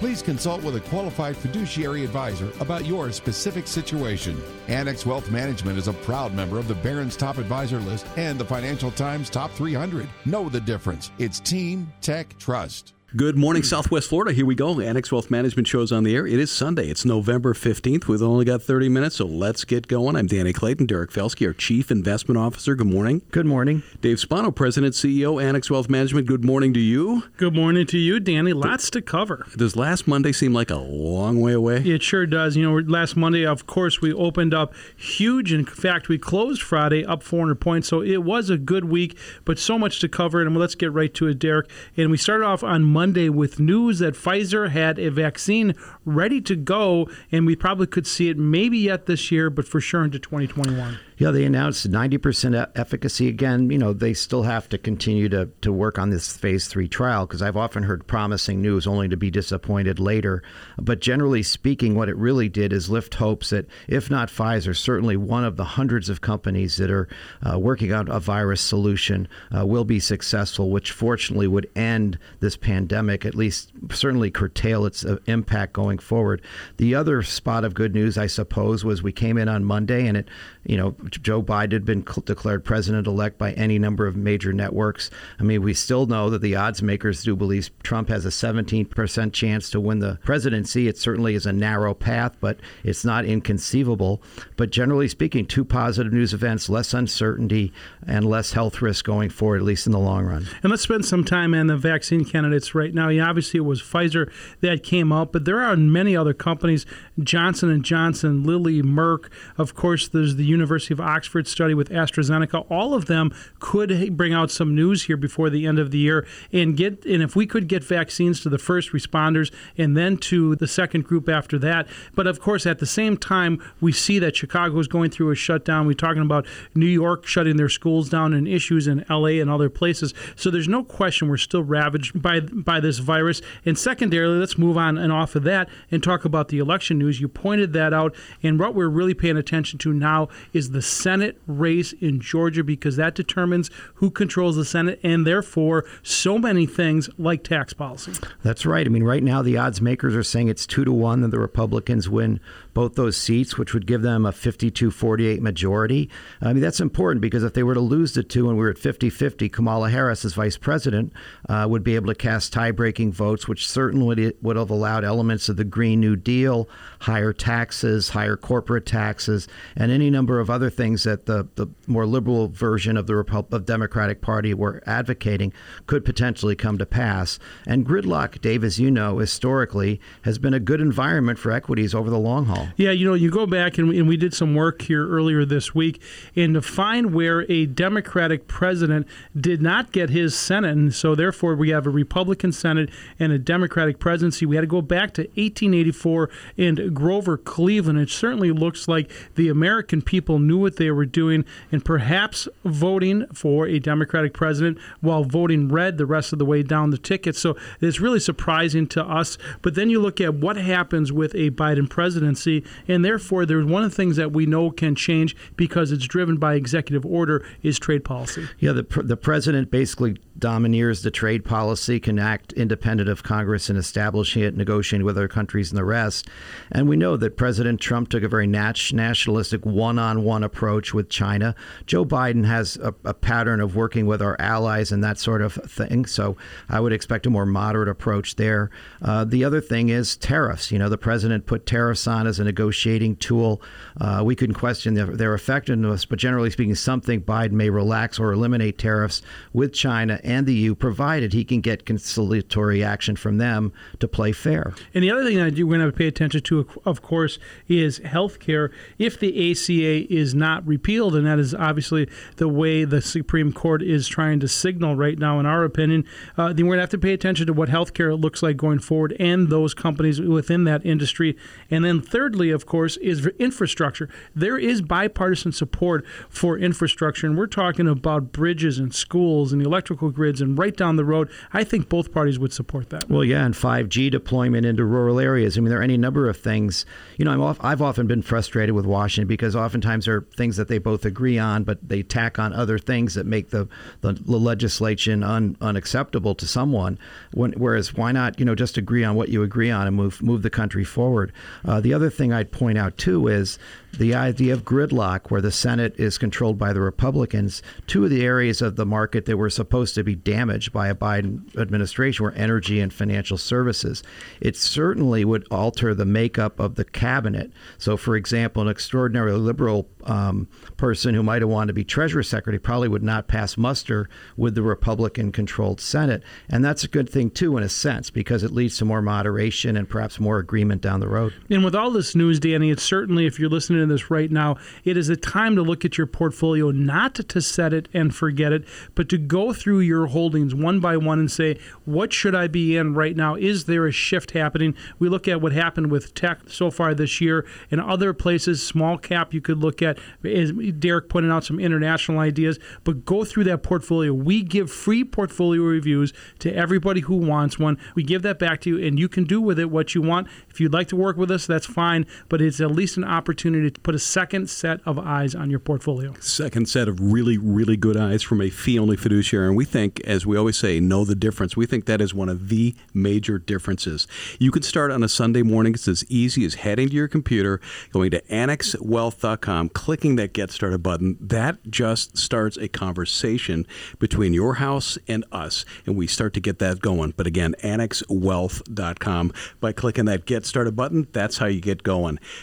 Please consult with a qualified fiduciary advisor about your specific situation. Annex Wealth Management is a proud member of the Barron's Top Advisor List and the Financial Times Top 300. Know the difference. It's Team Tech Trust. Good morning, Southwest Florida. Here we go. Annex Wealth Management shows on the air. It is Sunday. It's November 15th. We've only got 30 minutes, so let's get going. I'm Danny Clayton, Derek Felske, our Chief Investment Officer. Good morning. Good morning. Dave Spano, President, CEO, Annex Wealth Management. Good morning to you. Good morning to you, Danny. Lots to cover. Does last Monday seem like a long way away? It sure does. You know, last Monday, of course, we opened up huge. In fact, we closed Friday up 400 points, so it was a good week, but so much to cover. And let's get right to it, Derek. And we started off on Monday with news news that Pfizer had a vaccine ready to go, and we probably could see it maybe yet this year, but for sure into 2021. Yeah, they announced 90% efficacy. Again, you know, they still have to continue to, to work on this phase three trial because I've often heard promising news only to be disappointed later. But generally speaking, what it really did is lift hopes that, if not Pfizer, certainly one of the hundreds of companies that are uh, working on a virus solution uh, will be successful, which fortunately would end this pandemic, at least certainly curtail its uh, impact going forward. The other spot of good news, I suppose, was we came in on Monday and it, you know, Joe Biden had been declared president elect by any number of major networks. I mean, we still know that the odds makers do believe Trump has a 17% chance to win the presidency. It certainly is a narrow path, but it's not inconceivable. But generally speaking, two positive news events, less uncertainty and less health risk going forward, at least in the long run. And let's spend some time on the vaccine candidates right now. Yeah, obviously, it was Pfizer that came up, but there are many other companies: Johnson and Johnson, Lilly, Merck. Of course, there's the University of Oxford study with AstraZeneca. All of them could bring out some news here before the end of the year and get and if we could get vaccines to the first responders and then to the second group after that. But of course, at the same time, we see that Chicago is going through a shutdown. We're talking about New York shutting their schools down and issues in LA and other places. So there's no question we're still ravaged by by this virus. And secondarily, let's move on and off of that and talk about the election news. You pointed that out, and what we're really paying attention to now is the Senate race in Georgia because that determines who controls the Senate and therefore so many things like tax policy. That's right. I mean, right now the odds makers are saying it's two to one that the Republicans win both those seats, which would give them a 52 48 majority. I mean, that's important because if they were to lose the two and we are at 50 50, Kamala Harris, as vice president, uh, would be able to cast tie breaking votes, which certainly would, would have allowed elements of the Green New Deal, higher taxes, higher corporate taxes, and any number of other things that the, the more liberal version of the Repub- of Democratic Party were advocating could potentially come to pass. And gridlock, Dave, as you know, historically has been a good environment for equities over the long haul. Yeah, you know, you go back and, and we did some work here earlier this week, and to find where a Democratic president did not get his Senate, and so therefore we have a Republican Senate and a Democratic presidency. We had to go back to 1884 and Grover Cleveland. It certainly looks like the American people knew what they were doing, and perhaps voting for a Democratic president while voting red the rest of the way down the ticket. So it's really surprising to us. But then you look at what happens with a Biden presidency and therefore there's one of the things that we know can change because it's driven by executive order is trade policy. Yeah, the the president basically domineers the trade policy, can act independent of Congress in establishing it, negotiating with other countries and the rest. And we know that President Trump took a very nat- nationalistic one on one approach with China. Joe Biden has a, a, pattern of working with our allies and that sort of thing. So I would expect a more moderate approach there. Uh, the other thing is tariffs. You know, the president put tariffs on as a negotiating tool. Uh, we can question their, their effectiveness, but generally speaking, something Biden may relax or eliminate tariffs with China and the EU, provided he can get conciliatory action from them to play fair. And the other thing that we're going to have to pay attention to, of course, is health care. If the ACA is not repealed, and that is obviously the way the Supreme Court is trying to signal right now, in our opinion, uh, then we're going to have to pay attention to what healthcare looks like going forward and those companies within that industry. And then, thirdly, of course, is infrastructure. There is bipartisan support for infrastructure, and we're talking about bridges and schools and electrical grids and right down the road. I think both parties would support that. Well, yeah, and 5G deployment into rural areas. I mean, there are any number of things. You know, off, I've often been frustrated with Washington because oftentimes there are things that they both agree on, but they tack on other things that make the, the, the legislation un, unacceptable to someone. When, whereas, why not, you know, just agree on what you agree on and move move the country forward? Uh, the other thing I'd point out too is the idea of gridlock, where the Senate is controlled by the Republicans. Two of the areas of the market that were supposed to be damaged by a Biden administration were energy and financial services. It certainly would alter the makeup of the cabinet. So, for example, an extraordinarily liberal um, person who might have wanted to be Treasury Secretary probably would not pass muster with the Republican controlled Senate. And that's a good thing, too, in a sense, because it leads to more moderation and perhaps more agreement down the road. And with all this news, Danny, it's certainly, if you're listening to this right now, it is a time to look at your portfolio, not to set it and forget it, but to go through your holdings one by one and say, what should I be in right now? Is there a shift happening? We look at what happened with tech so far this year and other places, small cap you could look at. As Derek pointed out, some international ideas, but go through that portfolio. We give free portfolio reviews to everybody who wants one. We give that back to you, and you can do with it what you want. If you'd like to work with us, that's fine, but it's at least an opportunity to put a second set of eyes on your portfolio. Second set of really, really good eyes from a fee only fiduciary. And we think, as we always say, know the difference. We think that is one of the major differences. You can start on a Sunday morning. It's as easy as heading to your computer, going to annexwealth.com, clicking that Get Started button. That just starts a conversation between your house and us. And we start to get that going. But again, annexwealth.com. By clicking that Get Started button, that's how you get going.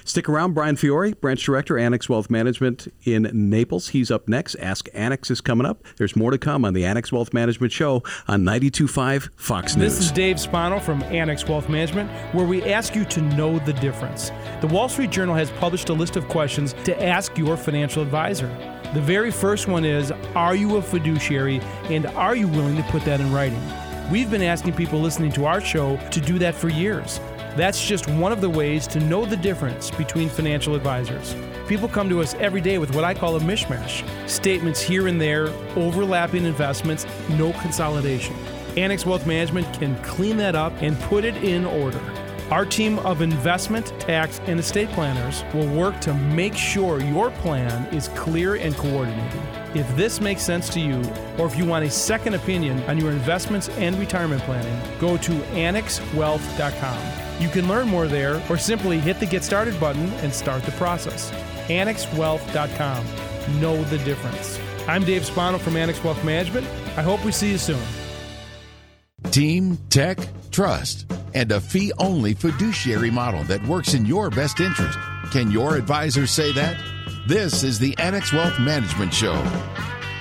Stick around. Bryan Fiore, Branch Director, Annex Wealth Management in Naples. He's up next. Ask Annex is coming up. There's more to come on the Annex Wealth Management Show on 92.5 Fox News. This is Dave Spano from Annex Wealth Management, where we ask you to know the difference. The Wall Street Journal has published a list of questions to ask your financial advisor. The very first one is Are you a fiduciary and are you willing to put that in writing? We've been asking people listening to our show to do that for years. That's just one of the ways to know the difference between financial advisors. People come to us every day with what I call a mishmash statements here and there, overlapping investments, no consolidation. Annex Wealth Management can clean that up and put it in order. Our team of investment, tax, and estate planners will work to make sure your plan is clear and coordinated. If this makes sense to you, or if you want a second opinion on your investments and retirement planning, go to annexwealth.com. You can learn more there or simply hit the Get Started button and start the process. AnnexWealth.com. Know the difference. I'm Dave Spano from Annex Wealth Management. I hope we see you soon. Team, tech, trust, and a fee only fiduciary model that works in your best interest. Can your advisor say that? This is the Annex Wealth Management Show.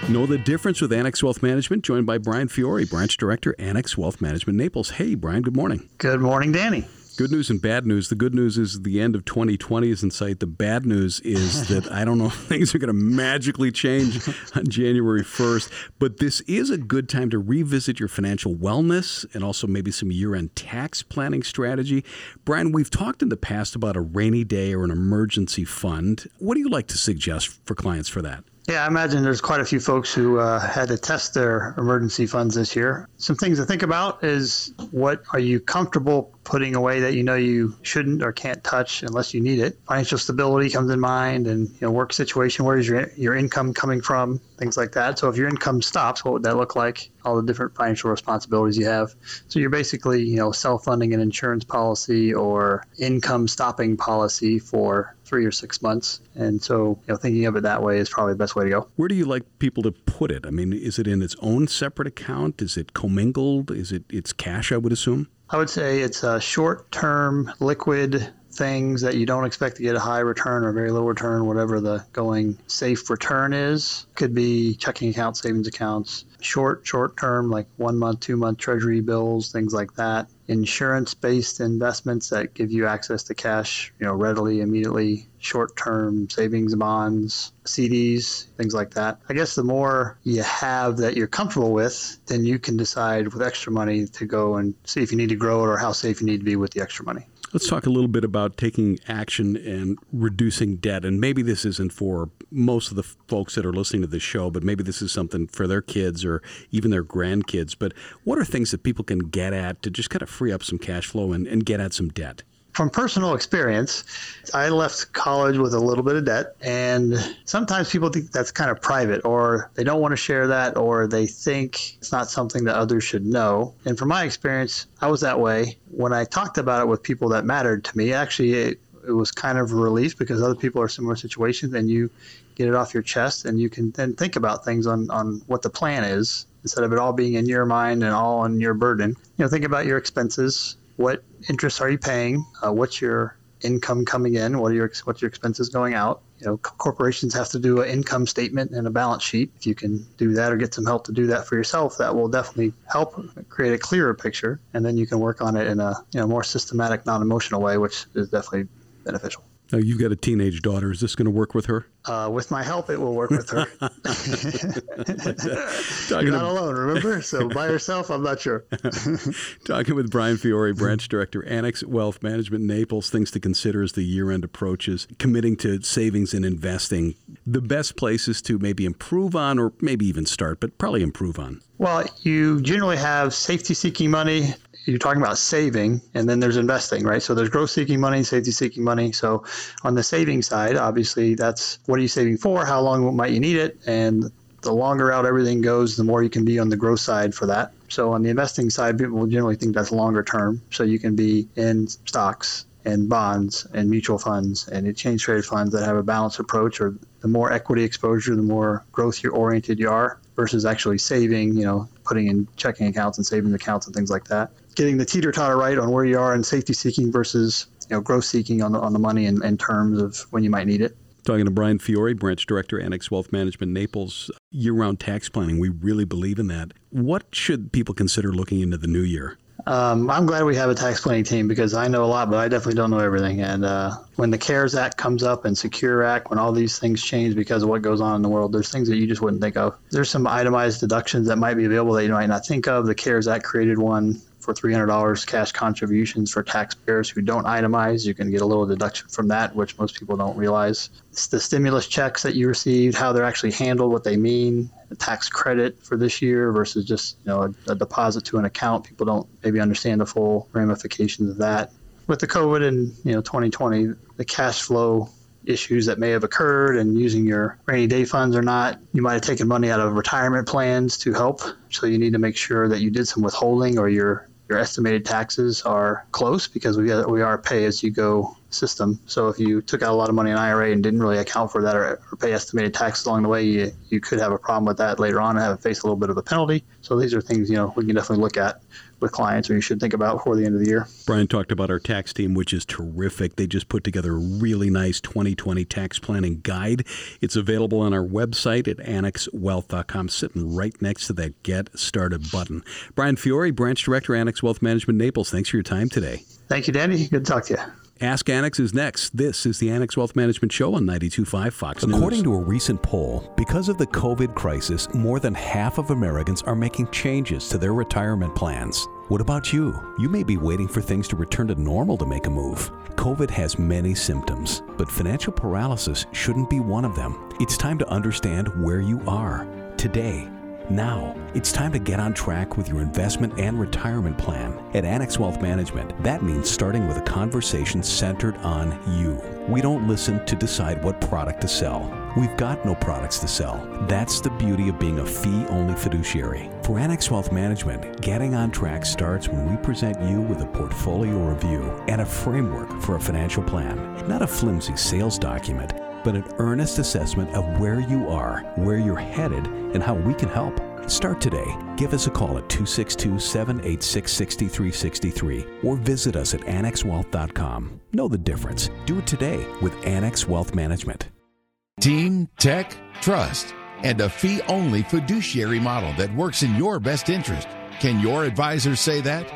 Know the difference with Annex Wealth Management, joined by Bryan Fiore, Branch Director, Annex Wealth Management Naples. Hey, Bryan, good morning. Good morning, Danny. Good news and bad news. The good news is the end of 2020 is in sight. The bad news is that I don't know if things are going to magically change on January 1st, but this is a good time to revisit your financial wellness and also maybe some year end tax planning strategy. Bryan, we've talked in the past about a rainy day or an emergency fund. What do you like to suggest for clients for that? Yeah, I imagine there's quite a few folks who uh, had to test their emergency funds this year. Some things to think about is what are you comfortable putting away that you know you shouldn't or can't touch unless you need it. Financial stability comes in mind, and you know work situation. Where is your your income coming from? Things like that. So if your income stops, what would that look like? All the different financial responsibilities you have. So you're basically you know self funding an insurance policy or income stopping policy for three or six months. And so, you know, thinking of it that way is probably the best way to go. Where do you like people to put it? I mean, is it in its own separate account? Is it commingled? Is it it's cash? I would assume. I would say it's a short-term liquid things that you don't expect to get a high return or very low return, whatever the going safe return is. Could be checking accounts, savings accounts, short, short term, like one month, two month treasury bills, things like that. Insurance based investments that give you access to cash, you know, readily, immediately, short term savings bonds, CDs, things like that. I guess the more you have that you're comfortable with, then you can decide with extra money to go and see if you need to grow it or how safe you need to be with the extra money. Let's talk a little bit about taking action and reducing debt. And maybe this isn't for most of the folks that are listening to this show, but maybe this is something for their kids or even their grandkids. But what are things that people can get at to just kind of free up some cash flow and, and get at some debt? From personal experience, I left college with a little bit of debt, and sometimes people think that's kind of private, or they don't want to share that, or they think it's not something that others should know. And from my experience, I was that way. When I talked about it with people that mattered to me, actually, it, it was kind of a relief because other people are in similar situations, and you get it off your chest, and you can then think about things on, on what the plan is instead of it all being in your mind and all on your burden. You know, think about your expenses what interest are you paying? Uh, what's your income coming in? What are your what's your expenses going out? You know, corporations have to do an income statement and a balance sheet. If you can do that or get some help to do that for yourself, that will definitely help create a clearer picture, and then you can work on it in a you know more systematic, non-emotional way, which is definitely beneficial. Now, you've got a teenage daughter. Is this going to work with her? Uh, with my help, it will work with her. You're not alone, remember? So by yourself, I'm not sure. Talking with Bryan Fiore, Branch Director, Annex Wealth Management Naples, things to consider as the year end approaches, committing to savings and investing. The best places to maybe improve on, or maybe even start, but probably improve on. Well, you generally have safety seeking money, you're talking about saving and then there's investing, right? So there's growth seeking money, safety seeking money. So on the saving side, obviously that's what are you saving for? How long might you need it? And the longer out everything goes, the more you can be on the growth side for that. So on the investing side, people generally think that's longer term. So you can be in stocks and bonds and mutual funds and exchange traded funds that have a balanced approach or the more equity exposure, the more growth you're oriented you are versus actually saving, you know, putting in checking accounts and savings accounts and things like that getting the teeter totter right on where you are in safety seeking versus you know growth seeking on the on the money in, in terms of when you might need it. Talking to Bryan Fiore, Branch Director, Annex Wealth Management, Naples, year round tax planning. We really believe in that. What should people consider looking into the new year? Um, I'm glad we have a tax planning team because I know a lot, but I definitely don't know everything. And uh, when the CARES Act comes up and Secure Act, when all these things change because of what goes on in the world, there's things that you just wouldn't think of. There's some itemized deductions that might be available that you might not think of. The CARES Act created one for $300 cash contributions for taxpayers who don't itemize. You can get a little deduction from that, which most people don't realize. It's the stimulus checks that you received, how they're actually handled, what they mean, tax credit for this year versus just you know a, a deposit to an account. People don't maybe understand the full ramifications of that. With the COVID and you know 2020, the cash flow issues that may have occurred and using your rainy day funds or not. You might have taken money out of retirement plans to help. So you need to make sure that you did some withholding or you're your estimated taxes are close because we we are a pay as you go system. So if you took out a lot of money in IRA and didn't really account for that or, or pay estimated taxes along the way, you, you could have a problem with that later on and have face a little bit of a penalty. So these are things you know we can definitely look at with clients or you should think about before the end of the year. Bryan talked about our tax team, which is terrific. They just put together a really nice 2020 tax planning guide. It's available on our website at annexwealth.com, sitting right next to that Get Started button. Bryan Fiore, Branch Director, Annex Wealth Management Naples, thanks for your time today. Thank you, Danny. Good to talk to you. Ask Annex is next. This is the Annex Wealth Management Show on 92.5 Fox News. According to a recent poll, because of the COVID crisis, more than half of Americans are making changes to their retirement plans. What about you? You may be waiting for things to return to normal to make a move. COVID has many symptoms, but financial paralysis shouldn't be one of them. It's time to understand where you are today now, it's time to get on track with your investment and retirement plan. At Annex Wealth Management, that means starting with a conversation centered on you. We don't listen to decide what product to sell. We've got no products to sell. That's the beauty of being a fee only fiduciary. For Annex Wealth Management, getting on track starts when we present you with a portfolio review and a framework for a financial plan, not a flimsy sales document but an earnest assessment of where you are, where you're headed, and how we can help. Start today. Give us a call at 262 786 6363 or visit us at annexwealth.com. Know the difference. Do it today with Annex Wealth Management. Team, tech, trust, and a fee only fiduciary model that works in your best interest. Can your advisors say that?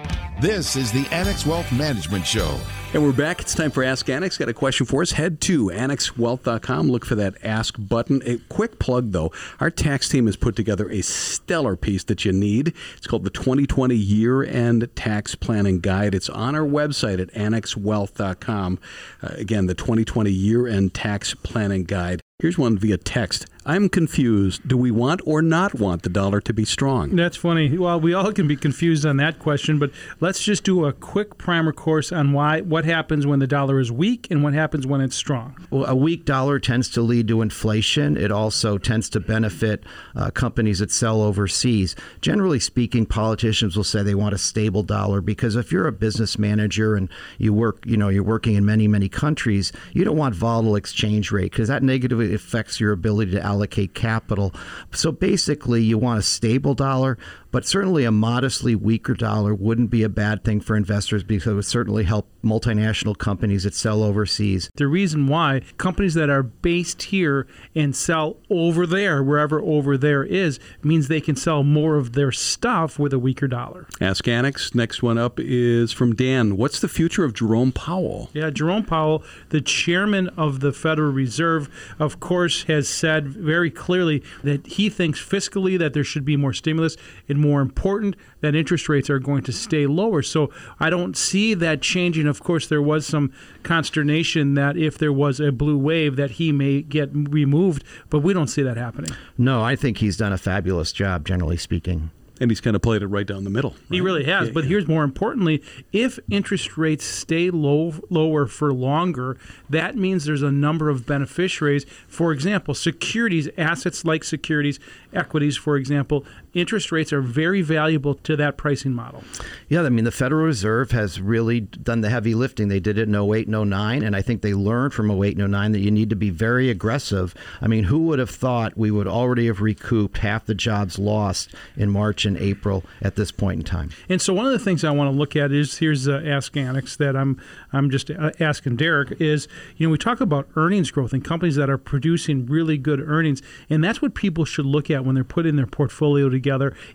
This is the Annex Wealth Management Show. And we're back. It's time for Ask Annex. Got a question for us? Head to annexwealth.com. Look for that Ask button. A quick plug, though. Our tax team has put together a stellar piece that you need. It's called the 2020 Year End Tax Planning Guide. It's on our website at annexwealth.com. Uh, again, the 2020 Year End Tax Planning Guide. Here's one via text. I'm confused. Do we want or not want the dollar to be strong? That's funny. Well, we all can be confused on that question, but let's just do a quick primer course on why happens when the dollar is weak and what happens when it's strong. Well, a weak dollar tends to lead to inflation. It also tends to benefit uh, companies that sell overseas. Generally speaking, politicians will say they want a stable dollar because if you're a business manager and you work, you know, you're working in many many countries, you don't want volatile exchange rate because that negatively affects your ability to allocate capital. So basically, you want a stable dollar, but certainly a modestly weaker dollar wouldn't be a bad thing for investors because it would certainly help multinational companies that sell overseas. The reason why companies that are based here and sell over there, wherever over there is, means they can sell more of their stuff with a weaker dollar. Ask Annex. Next one up is from Dan. What's the future of Jerome Powell? Yeah, Jerome Powell, the chairman of the Federal Reserve, of course, has said very clearly that he thinks fiscally that there should be more stimulus and more important that interest rates are going to stay lower. So I don't see that changing. Of course, there was some consternation that if there was a blue wave that he may get removed, but we don't see that happening. No, I think he's done a fabulous job, generally speaking and he's kind of played it right down the middle. Right? He really has. Yeah, but yeah. here's more importantly: if interest rates stay low, lower for longer, that means there's a number of beneficiaries. For example, securities, assets like securities, equities, for example, interest rates are very valuable to that pricing model. Yeah, I mean the Federal Reserve has really done the heavy lifting. They did it in 08 and 09, and I think they learned from 08 and 09 that you need to be very aggressive. I mean, who would have thought we would already have recouped half the jobs lost in March and April at this point in time. And so one of the things I want to look at is here's uh, Ask Annex that I'm I'm just uh, asking Derek is you know we talk about earnings growth and companies that are producing really good earnings, and that's what people should look at when they're putting their portfolio together.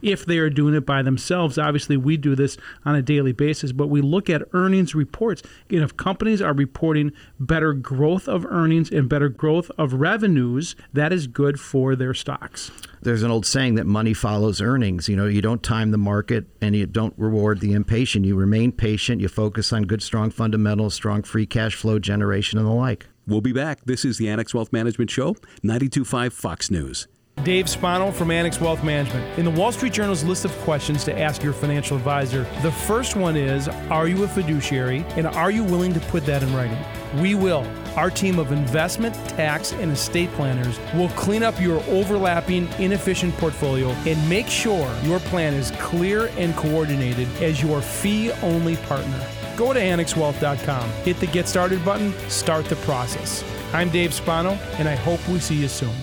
If they are doing it by themselves, obviously we do this on a daily basis, but we look at earnings reports. And if companies are reporting better growth of earnings and better growth of revenues, that is good for their stocks there's an old saying that money follows earnings. You know, you don't time the market and you don't reward the impatient. You remain patient. You focus on good, strong fundamentals, strong free cash flow generation, and the like. We'll be back. This is the Annex Wealth Management Show, 925 Fox News. Dave Spano from Annex Wealth Management. In the Wall Street Journal's list of questions to ask your financial advisor, the first one is Are you a fiduciary? And are you willing to put that in writing? We will. Our team of investment, tax, and estate planners will clean up your overlapping, inefficient portfolio and make sure your plan is clear and coordinated as your fee only partner. Go to annexwealth.com, hit the Get Started button, start the process. I'm Dave Spano, and I hope we see you soon.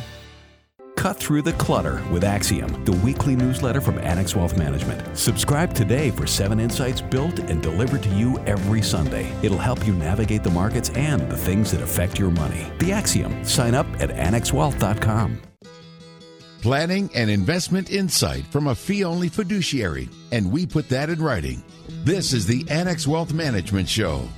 Cut through the clutter with Axiom, the weekly newsletter from Annex Wealth Management. Subscribe today for seven insights built and delivered to you every Sunday. It'll help you navigate the markets and the things that affect your money. The Axiom. Sign up at annexwealth.com. Planning and investment insight from a fee only fiduciary, and we put that in writing. This is the Annex Wealth Management Show.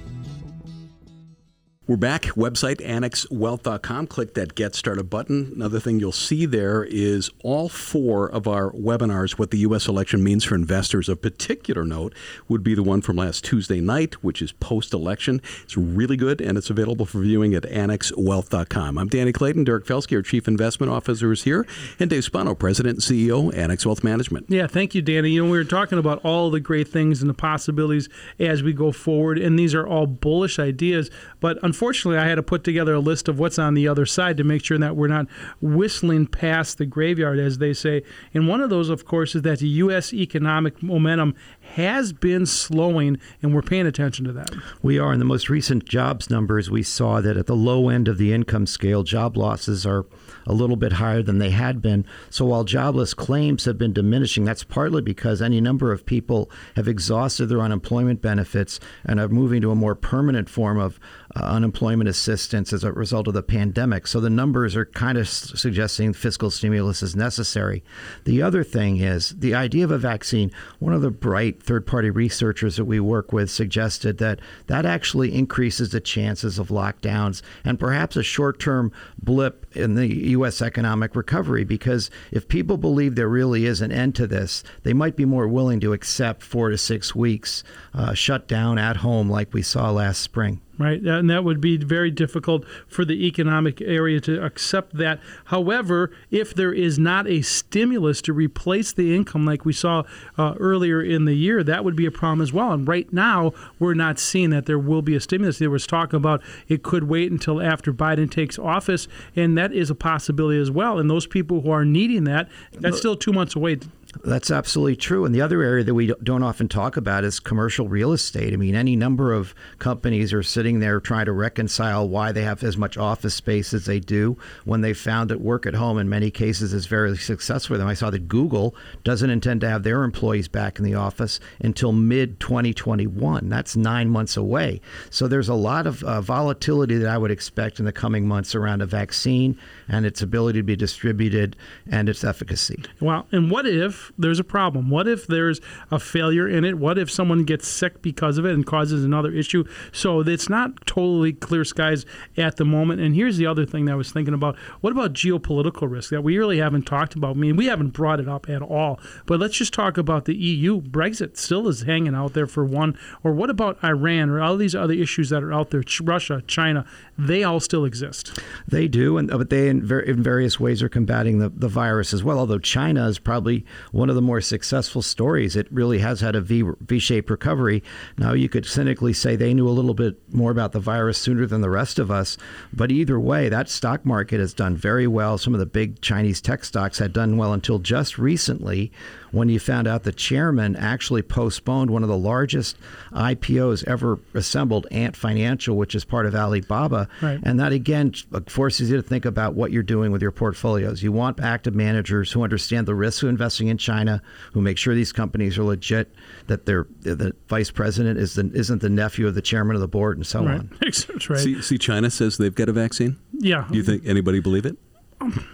We're back. Website annexwealth.com. Click that Get Started button. Another thing you'll see there is all four of our webinars, what the U.S. election means for investors. Of particular note would be the one from last Tuesday night, which is post election. It's really good and it's available for viewing at annexwealth.com. I'm Danny Clayton. Derek Felske, our Chief Investment Officer, is here, and Dave Spano, President and CEO, Annex Wealth Management. Yeah, thank you, Danny. You know, we were talking about all the great things and the possibilities as we go forward, and these are all bullish ideas, but unfortunately, I had to put together a list of what's on the other side to make sure that we're not whistling past the graveyard, as they say. And one of those, of course, is that the U.S. economic momentum has been slowing, and we're paying attention to that. We are. In the most recent jobs numbers, we saw that at the low end of the income scale, job losses are a little bit higher than they had been. So while jobless claims have been diminishing, that's partly because any number of people have exhausted their unemployment benefits and are moving to a more permanent form of uh, unemployment assistance as a result of the pandemic. So the numbers are kind of suggesting fiscal stimulus is necessary. The other thing is the idea of a vaccine. One of the bright third party researchers that we work with suggested that that actually increases the chances of lockdowns and perhaps a short term blip in the U.S. economic recovery because if people believe there really is an end to this, they might be more willing to accept four to six weeks uh, shut down at home like we saw last spring right? And that would be very difficult for the economic area to accept that. However, if there is not a stimulus to replace the income like we saw uh, earlier in the year, that would be a problem as well. And right now, we're not seeing that there will be a stimulus. There was talk about it could wait until after Biden takes office, and that is a possibility as well. And those people who are needing that, that's still two months away. That's absolutely true. And the other area that we don't often talk about is commercial real estate. I mean, any number of companies are sitting there trying to reconcile why they have as much office space as they do when they found that work at home in many cases is very successful for them. I saw that Google doesn't intend to have their employees back in the office until mid 2021. That's nine months away. So there's a lot of uh, volatility that I would expect in the coming months around a vaccine and its ability to be distributed and its efficacy. Well, and what if there's a problem? What if there's a failure in it? What if someone gets sick because of it and causes another issue? So it's not totally clear skies at the moment. And here's the other thing that I was thinking about. What about geopolitical risk that we really haven't talked about? I mean, we haven't brought it up at all. But let's just talk about the EU. Brexit still is hanging out there for one. Or what about Iran or all these other issues that are out there? Russia, China, they all still exist. They do, and uh, but they in, ver- in various ways are combating the, the virus as well. Although China is probably one of the more successful stories. It really has had a V V-shaped recovery. Now you could cynically say they knew a little bit more about the virus sooner than the rest of us, but either way, that stock market has done very well. Some of the big Chinese tech stocks had done well until just recently when you found out the chairman actually postponed one of the largest IPOs ever assembled, Ant Financial, which is part of Alibaba. Right. And that again forces you to think about what you're doing with your portfolios. You want active managers who understand the risks of investing in China, who make sure these companies are legit, that they're, the vice president is the, isn't the nephew of the chairman of the board, and so right. on. right. See, see, China says they've got a vaccine. Yeah. Do you think anybody believe it?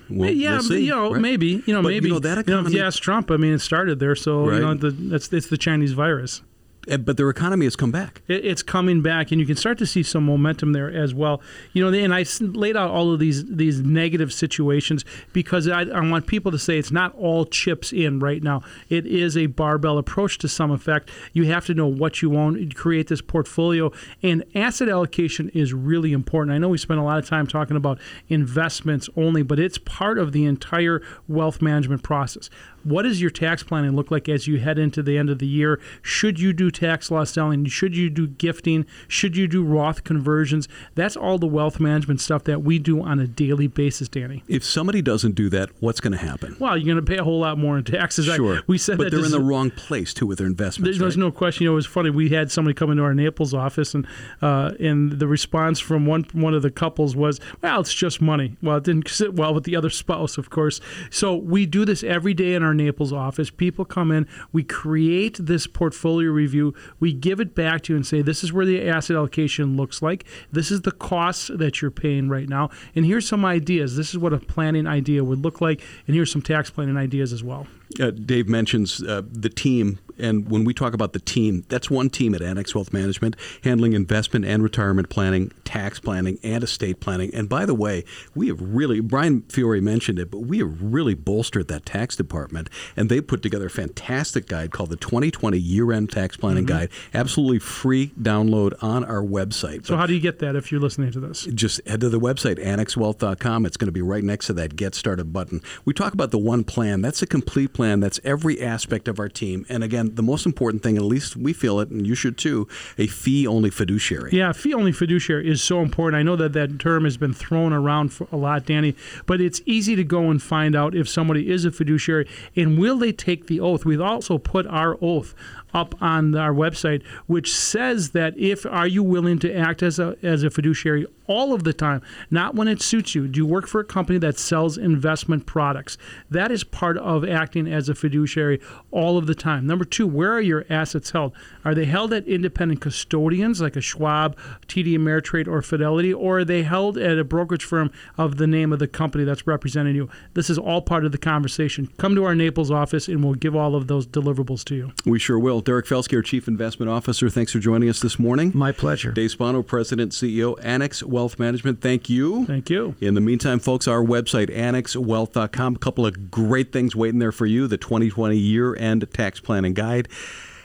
We'll, yeah, we'll see, you know, right? maybe, you know, but, maybe. You know, that economy, you know, if you ask Trump, I mean, it started there, so right. you know, the, that's it's the Chinese virus. Eh, but their economy has come back. It's coming back, and you can start to see some momentum there as well. You know, and I laid out all of these these negative situations because I, I want people to say it's not all chips in right now. It is a barbell approach to some effect. You have to know what you own, create this portfolio, and asset allocation is really important. I know we spend a lot of time talking about investments only, but it's part of the entire wealth management process. What does your tax planning look like as you head into the end of the year? Should you do tax loss selling? Should you do gifting? Should you do Roth conversions? That's all the wealth management stuff that we do on a daily basis, Danny. If somebody doesn't do that, what's going to happen? Well, you're going to pay a whole lot more in taxes. Sure. I, we said but that they're in the wrong place too with their investments. There's right? no question. You know, it was funny. We had somebody come into our Naples office, and uh, and the response from one one of the couples was, "Well, it's just money." Well, it didn't sit well with the other spouse, of course. So we do this every day in our Naples office. People come in, we create this portfolio review, we give it back to you and say, this is where the asset allocation looks like. This is the costs that you're paying right now. And here's some ideas. This is what a planning idea would look like. And here's some tax planning ideas as well. Uh, Dave mentions uh, the team, and when we talk about the team, that's one team at Annex Wealth Management handling investment and retirement planning, tax planning, and estate planning. And by the way, we have really, Bryan Fiore mentioned it, but we have really bolstered that tax department, and they put together a fantastic guide called the 2020 Year End Tax Planning mm-hmm. Guide, absolutely free download on our website. So, but how do you get that if you're listening to this? Just head to the website, annexwealth.com. It's going to be right next to that Get Started button. We talk about the one plan, that's a complete plan that's every aspect of our team. And again, the most important thing, at least we feel it, and you should too, a fee only fiduciary. Yeah, fee only fiduciary is so important. I know that that term has been thrown around a lot, Danny, but it's easy to go and find out if somebody is a fiduciary and will they take the oath. We've also put our oath up on our website, which says that if are you willing to act as a as a fiduciary all of the time, not when it suits you. Do you work for a company that sells investment products? That is part of acting as a fiduciary all of the time. Number two, where are your assets held? Are they held at independent custodians like a Schwab, TD Ameritrade, or Fidelity, or are they held at a brokerage firm of the name of the company that's representing you? This is all part of the conversation. Come to our Naples office and we'll give all of those deliverables to you. We sure will. Derek Felske, our Chief Investment Officer, thanks for joining us this morning. My pleasure. Dave Spano, President, CEO, Annex Wealth Management. Thank you. Thank you. In the meantime, folks, our website, annexwealth.com, a couple of great things waiting there for you the 2020 year end tax planning guide,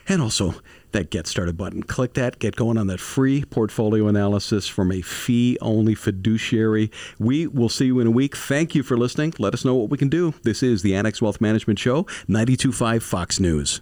and also that Get Started button. Click that, get going on that free portfolio analysis from a fee only fiduciary. We will see you in a week. Thank you for listening. Let us know what we can do. This is the Annex Wealth Management Show, 925 Fox News.